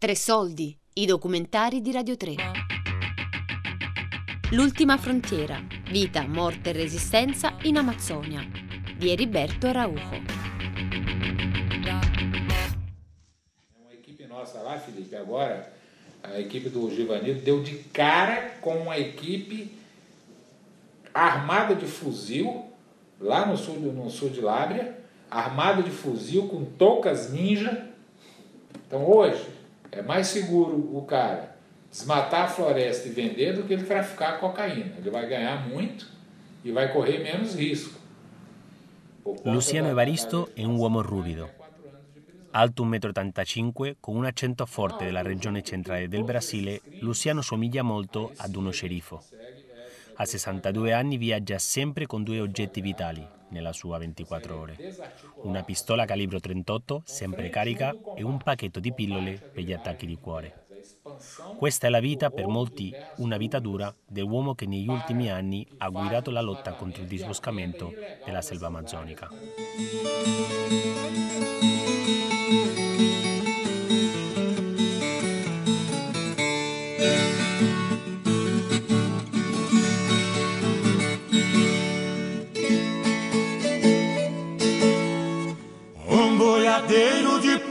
Tre soldi, i documentari di Radio 3. L'ultima frontiera, vita, morte e resistenza in Amazzonia, di Heriberto Araujo. Uma equipe nossa lá, Felipe, agora, a equipe do Givanildo deu de cara com uma equipe armada de fuzil, lá no sul, no sul de Lábria, armada de fuzil com toucas ninja. Então hoje, é mais seguro o cara desmatar a floresta e vender do que ele traficar cocaína. Ele vai ganhar muito e vai correr menos risco. Luciano Evaristo è un uomo ruvido, alto 1,85 m, con un accento forte della regione centrale del Brasile, Luciano somiglia molto ad uno sceriffo. A 62 anni viaggia sempre con due oggetti vitali nella sua 24 ore. Una pistola calibro 38, sempre carica, e un pacchetto di pillole per gli attacchi di cuore. Questa è la vita, per molti una vita dura, dell'uomo che negli ultimi anni ha guidato la lotta contro il disboscamento della selva amazzonica.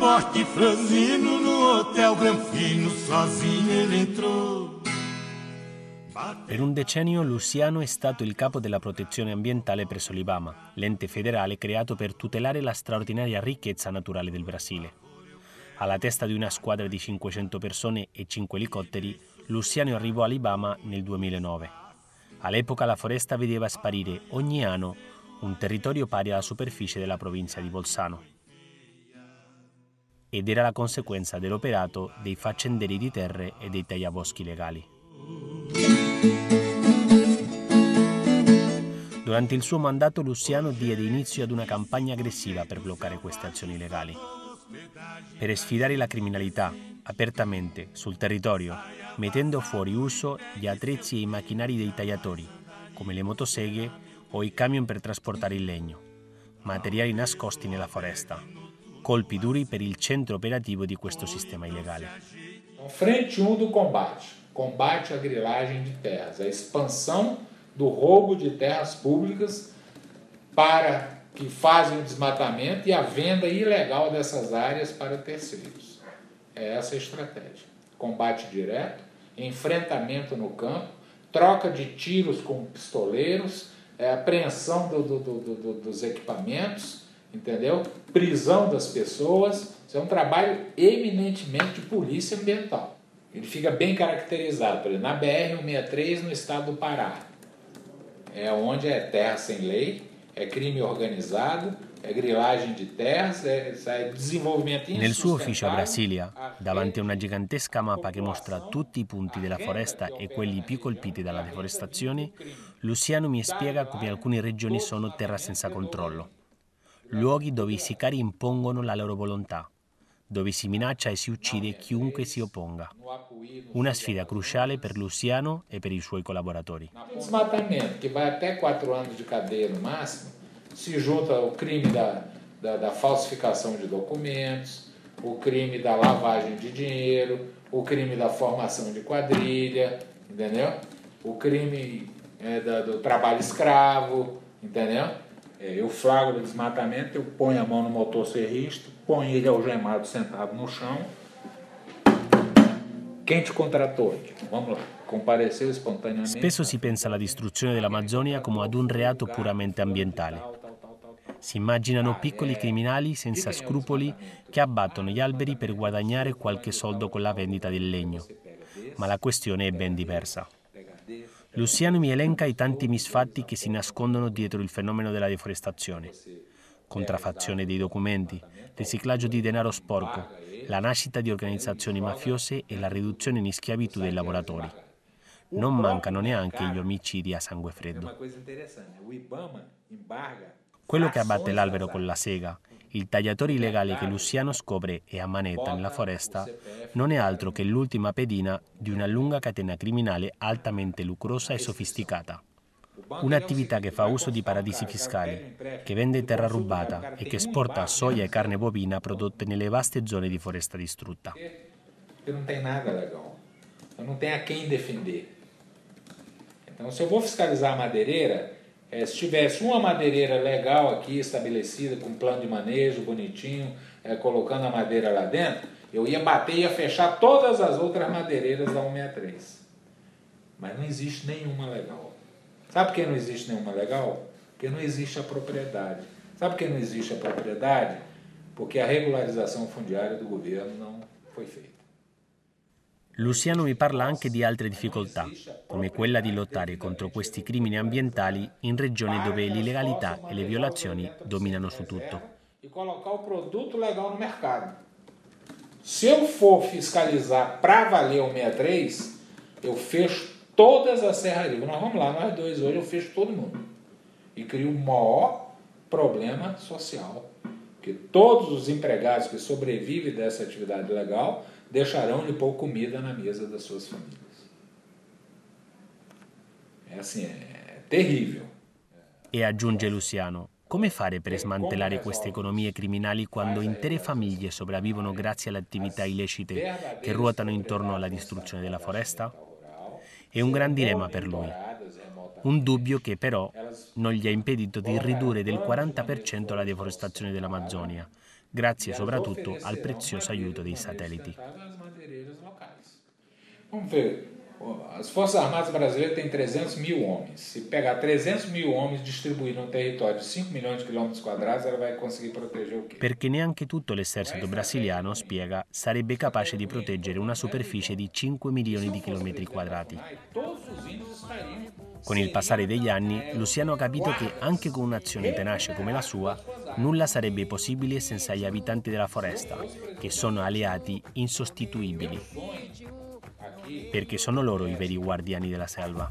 Porte franzino no hotel Granfino, sozinho ele entrou. Per un decennio Luciano è stato il capo della protezione ambientale presso l'IBAMA, l'ente federale creato per tutelare la straordinaria ricchezza naturale del Brasile. Alla testa di una squadra di 500 persone e 5 elicotteri, Luciano arrivò all'IBAMA nel 2009. All'epoca la foresta vedeva sparire ogni anno un territorio pari alla superficie della provincia di Bolzano. Ed era la conseguenza dell'operato dei faccenderi di terre e dei tagliaboschi legali. Durante il suo mandato Luciano diede inizio ad una campagna aggressiva per bloccare queste azioni legali. Per sfidare la criminalità apertamente sul territorio, mettendo fuori uso gli attrezzi e i macchinari dei tagliatori, come le motoseghe o i camion per trasportare il legno, materiali nascosti nella foresta, colpi duri per il centro operativo di questo sistema illegale. Frente 1 do combate, combate à grilagem de terras, a expansão do roubo de terras públicas para que fazem o desmatamento e a venda ilegal dessas áreas para terceiros. É essa a estratégia. Combate direto, enfrentamento no campo, troca de tiros com pistoleiros, é, apreensão do, do, do, dos equipamentos, entendeu? Prisão das pessoas. Isso é um trabalho eminentemente de polícia ambiental. Ele fica bem caracterizado, por exemplo, na BR-163 no estado do Pará. É onde é terra sem lei, é crime organizado, é grilagem di terras, è, è desenvolvimento Nel suo ufficio a Brasilia, davanti a una gigantesca mappa che mostra tutti i punti della foresta e quelli più colpiti dalla deforestazione, Luciano mi spiega come alcune regioni sono terra senza controllo, luoghi dove i sicari impongono la loro volontà, dove si minaccia e si uccide chiunque si opponga. Una sfida cruciale per Luciano e per i suoi collaboratori. O desmatamento, que vai até 4 anos de cadeia no máximo, se junta o crime da, da, da falsificação de documentos, o crime da lavagem de dinheiro, o crime da formação de quadrilha, entendeu? O crime é, da, do trabalho escravo, entendeu? É, eu flagro o desmatamento, eu ponho a mão no motor serrista, ponho ele algemado sentado no chão. Quem te contratou? Vamos lá. Spesso si pensa alla distruzione dell'Amazzonia come ad un reato puramente ambientale. Si immaginano piccoli criminali senza scrupoli che abbattono gli alberi per guadagnare qualche soldo con la vendita del legno. Ma la questione è ben diversa. Luciano mi elenca i tanti misfatti che si nascondono dietro il fenomeno della deforestazione. Contraffazione dei documenti, riciclaggio di denaro sporco, la nascita di organizzazioni mafiose e la riduzione in schiavitù dei lavoratori. Non mancano neanche gli omicidi a sangue freddo. Quello che abbatte l'albero con la sega, il tagliatore illegale che Luciano scopre e ammanetta nella foresta, non è altro che l'ultima pedina di una lunga catena criminale altamente lucrosa e sofisticata. Un'attività che fa uso di paradisi fiscali, che vende terra rubata e che esporta soia e carne bovina prodotte nelle vaste zone di foresta distrutta. não tem nada legal. Não tenho a quem defender. Então, se eu vou fiscalizar a madeireira, é, se tivesse uma madeireira legal aqui, estabelecida, com plano de manejo bonitinho, é, colocando a madeira lá dentro, eu ia bater e ia fechar todas as outras madeireiras da 163. Mas não existe nenhuma legal. Sabe por que não existe nenhuma legal? Porque não existe a propriedade. Sabe por que não existe a propriedade? Porque a regularização fundiária do governo não foi feita. Luciano mi parla anche di altre difficoltà, come quella di lottare contro questi crimini ambientali in regioni dove l'illegalità e le violazioni dominano su tutto. E colocar o produto legal no mercado. Se eu for fiscalizar para valer o 63, eu fecho todas as serrarias. Nós vamos lá, nós dois hoje, eu fecho todo mundo. E crio o maior problema social. Porque todos os empregados que sobrevivem dessa atividade legal deixarão de pôr comida na mesa das suas famílias. É assim, é terrível. E aggiunge Luciano, come fare per smantellare queste economie criminali quando intere famiglie sopravvivono grazie alle attività illecite che ruotano intorno alla distruzione della foresta? È un gran dilemma per lui. Un dubbio che però non gli ha impedito di ridurre del 40% la deforestazione dell'Amazzonia, grazie soprattutto al prezioso aiuto dei satelliti. Vamos ver, as Forças Armadas brasileiras têm 300 mil homens. Se pegar 300 mil homens distribuídos num território de 5 milioni di chilometri quadrati, ela vai conseguir proteger o quê? Perché neanche tutto l'esercito brasiliano, spiega, sarebbe capace di proteggere una superficie di 5 milioni di chilometri quadrati. Con il passare degli anni, Luciano ha capito che anche con un'azione tenace come la sua, nulla sarebbe possibile senza gli abitanti della foresta, che sono alleati insostituibili, perché sono loro i veri guardiani della selva.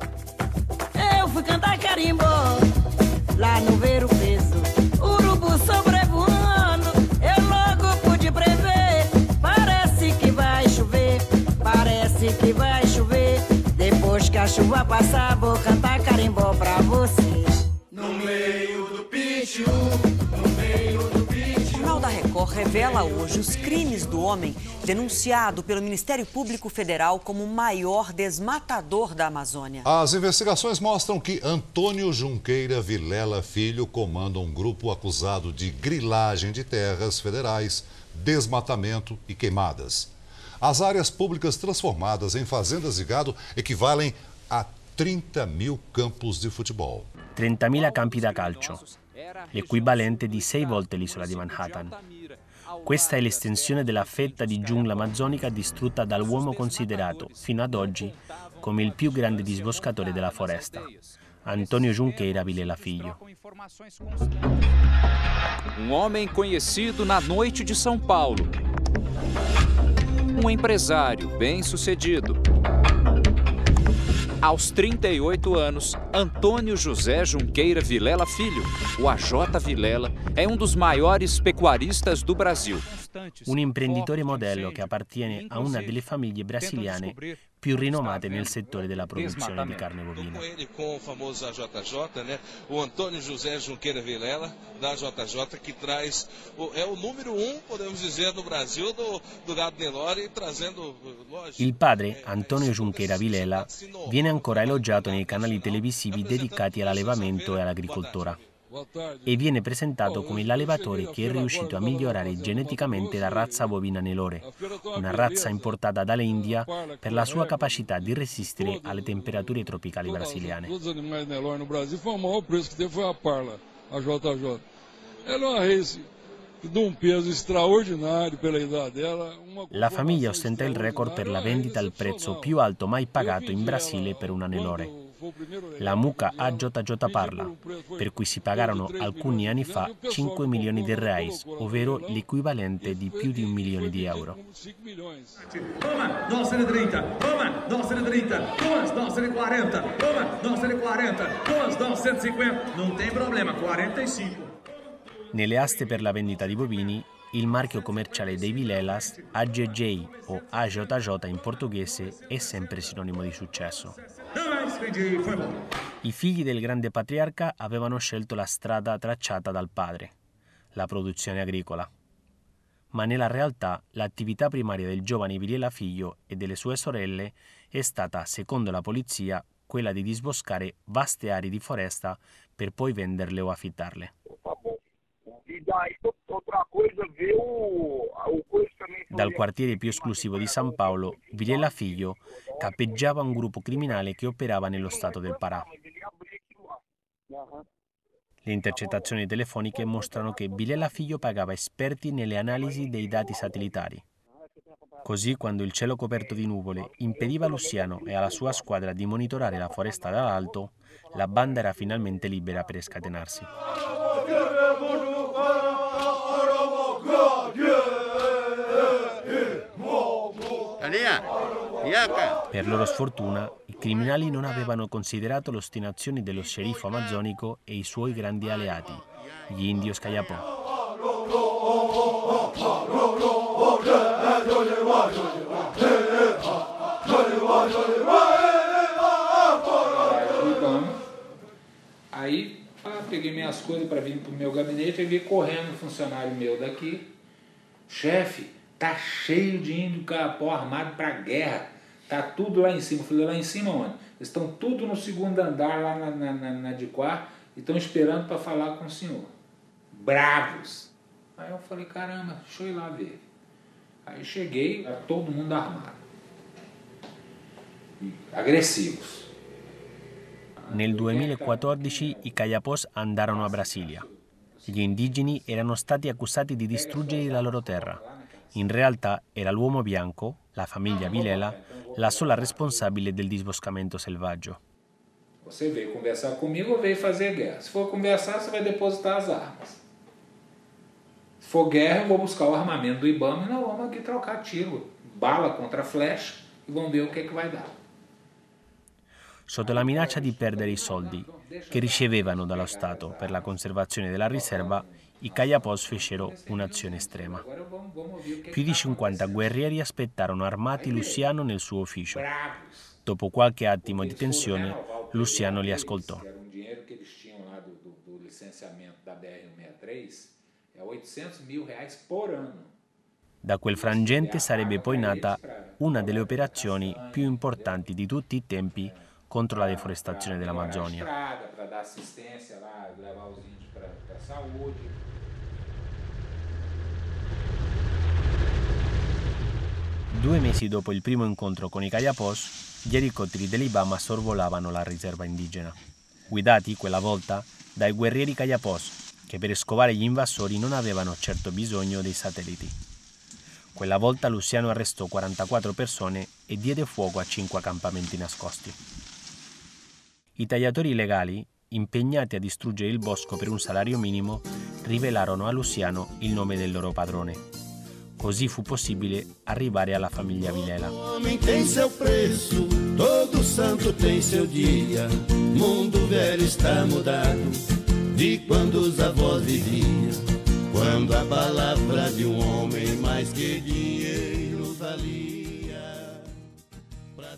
Que vai chover. Depois que a chuva passar, vou cantar carimbó pra você. Revela hoje os crimes do homem denunciado pelo Ministério Público Federal como o maior desmatador da Amazônia. As investigações mostram que Antônio Junqueira Vilela Filho comanda um grupo acusado de grilagem de terras federais, desmatamento e queimadas. As áreas públicas transformadas em fazendas de gado equivalem a 30 mil campos de futebol. 30.000 campi da calcio, l'equivalente di sei volte l'isola di Manhattan. Questa è l'estensione della fetta di giungla amazzonica distrutta dall'uomo considerato, fino ad oggi, come il più grande disboscatore della foresta, Antonio Junqueira Vilela Filho. Um homem conhecido na noite de São Paulo. Um empresário bem-sucedido. Aos 38 anos, Antônio José Junqueira Vilela Filho, o AJ Vilela, é um dos maiores pecuaristas do Brasil. Un imprenditore modello che appartiene a una delle famiglie brasiliane più rinomate nel settore della produzione di carne bovina. com o famoso AJJ, né? O Antônio José Junqueira Vilela, da AJJ, que traz, o- é o número um, podemos dizer, no Brasil, do, do gado Nelore, trazendo, lógico... Il padre, Antonio Junqueira Vilela, viene ancora elogiato nei canali televisivi dedicati all'allevamento e all'agricoltura e viene presentato come l'allevatore che è riuscito a migliorare geneticamente la razza bovina Nelore, una razza importata dall'India per la sua capacità di resistere alle temperature tropicali brasiliane. La famiglia ostenta il record per la vendita al prezzo più alto mai pagato in Brasile per una Nelore. La mucca AJJ Parla, per cui si pagarono alcuni anni fa 5 milioni di reais, ovvero l'equivalente di più di un milione di euro. 5 milhões. Toma, nossa de 30. Toma, nossa de 30. Toma, nossa de 40. Toma, nossa de 40. Toma, nossa de 50. Não tem problema, 45. Nelle aste per la vendita di bovini, il marchio commerciale dei Vilelas, AGJ o AJJ in portoghese, è sempre sinonimo di successo. I figli del grande patriarca avevano scelto la strada tracciata dal padre, la produzione agricola. ma nella realtà l'attività primaria del giovane Vilela Figlio e delle sue sorelle è stata, secondo la polizia, quella di disboscare vaste aree di foresta per poi venderle o affittarle. Dal quartiere più esclusivo di San Paolo, Vilela Figlio cappeggiava un gruppo criminale che operava nello stato del Parà. Le intercettazioni telefoniche mostrano che Vilela Figlio pagava esperti nelle analisi dei dati satellitari. Così, quando il cielo coperto di nuvole impediva a Luciano e alla sua squadra di monitorare la foresta dall'alto, la banda era finalmente libera per scatenarsi. Per loro sfortuna, i criminali non avevano considerato le ostinazioni dello sceriffo amazzonico e i suoi grandi alleati, gli indios Cayapó. Aí ah, peguei minhas coisas para vir para o meu gabinete e vi correndo um funcionário meu daqui. Chefe, tá cheio de índio capó armado para guerra. Tá tudo lá em cima. Eu falei, lá em cima onde? Eles estão tudo no segundo andar lá na, na, na, na de quarto e estão esperando para falar com o senhor. Bravos. Aí eu falei, caramba, deixa eu ir lá ver. Aí cheguei, era todo mundo armado. Agressivos. Nel 2014 i Kayapos andarono a Brasilia. Gli indigeni erano stati accusati di distruggere la loro terra. In realtà era l'uomo bianco, la famiglia Vilela, la sola responsabile del disboscamento selvaggio. Você veio conversar comigo veio fazer guerra? Se for conversar, você vai depositar as armas. Se for guerra, eu vou buscar o armamento do IBAMA e nós vamos aqui trocar tiro. Bala contra flecha e vamos ver o que, é que vai dar. Sotto la minaccia di perdere i soldi che ricevevano dallo Stato per la conservazione della riserva, i Kayapos fecero un'azione estrema. Più di 50 guerrieri aspettarono armati Luciano nel suo ufficio. Dopo qualche attimo di tensione, Luciano li ascoltò. Era dinheiro que eles tinham lá do, do, do licenciamento da BR-163, é 800 mil reais por anno. Da quel frangente sarebbe poi nata una delle operazioni più importanti di tutti i tempi contro la deforestazione dell'Amazzonia. Para dar assistência lá, levar os índios para a saúde. Due mesi dopo il primo incontro con i Kayapos, gli elicotteri dell'Ibama sorvolavano la riserva indigena, guidati quella volta dai guerrieri Kayapos, che per scovare gli invasori non avevano certo bisogno dei satelliti. Quella volta Luciano arrestò 44 persone e diede fuoco a 5 accampamenti nascosti. I tagliatori illegali, impegnati a distruggere il bosco per un salario minimo, rivelarono a Luciano il nome del loro padrone. Così fu possibile arrivare alla famiglia Vilela. um.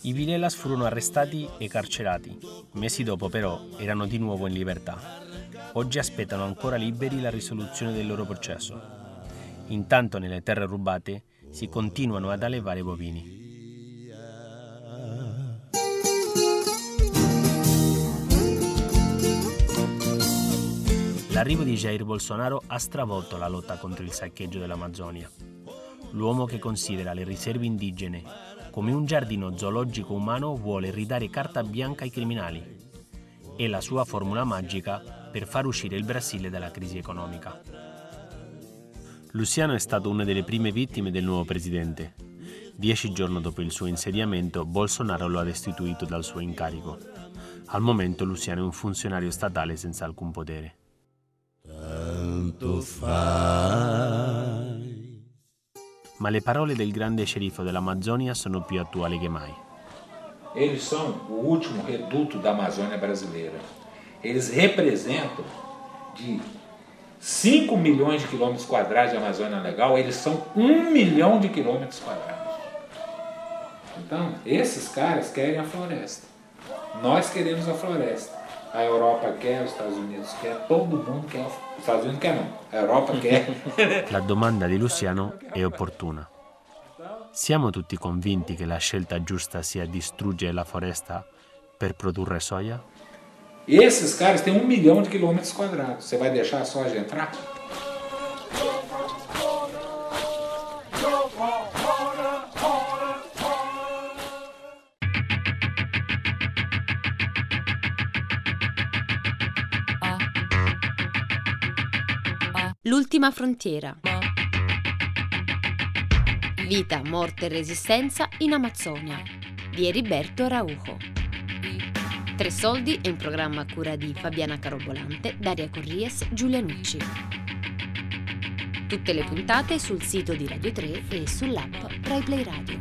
I Vilelas furono arrestati e carcerati. Mesi dopo però erano di nuovo in libertà. Oggi aspettano ancora liberi la risoluzione del loro processo. Intanto nelle terre rubate si continuano ad allevare bovini. L'arrivo di Jair Bolsonaro ha stravolto la lotta contro il saccheggio dell'Amazzonia. L'uomo che considera le riserve indigene come un giardino zoologico umano vuole ridare carta bianca ai criminali. È la sua formula magica per far uscire il Brasile dalla crisi economica. Luciano è stato una delle prime vittime del nuovo presidente. Dieci giorni dopo il suo insediamento, Bolsonaro lo ha destituito dal suo incarico. Al momento Luciano è un funzionario statale senza alcun potere. Tanto fai. Ma le parole del grande sceriffo dell'Amazzonia sono più attuali che mai. Eles são o último reduto da Amazônia brasileira. Eles representam de 5 milhões de quilômetros quadrados de Amazônia Legal, eles são 1 milhão de quilômetros quadrados. Então, esses caras querem a floresta. Nós queremos a floresta. a Europa quer, os Estados Unidos quer, todo mundo quer. Os Estados Unidos quer não, a Europa quer. La domanda di Luciano è opportuna. Siamo tutti convinti che la scelta giusta sia distruggere la foresta per produrre soia? Esses caras têm um milhão de quilômetros quadrados. Você vai deixar a soja entrar? L'ultima frontiera. Vita, morte e resistenza in Amazzonia di Eriberto Araujo. Tre soldi è un programma a cura di Fabiana Carobolante, Daria Corries, Giulia Nucci. Tutte le puntate sul sito di Radio 3 e sull'app RaiPlay Radio.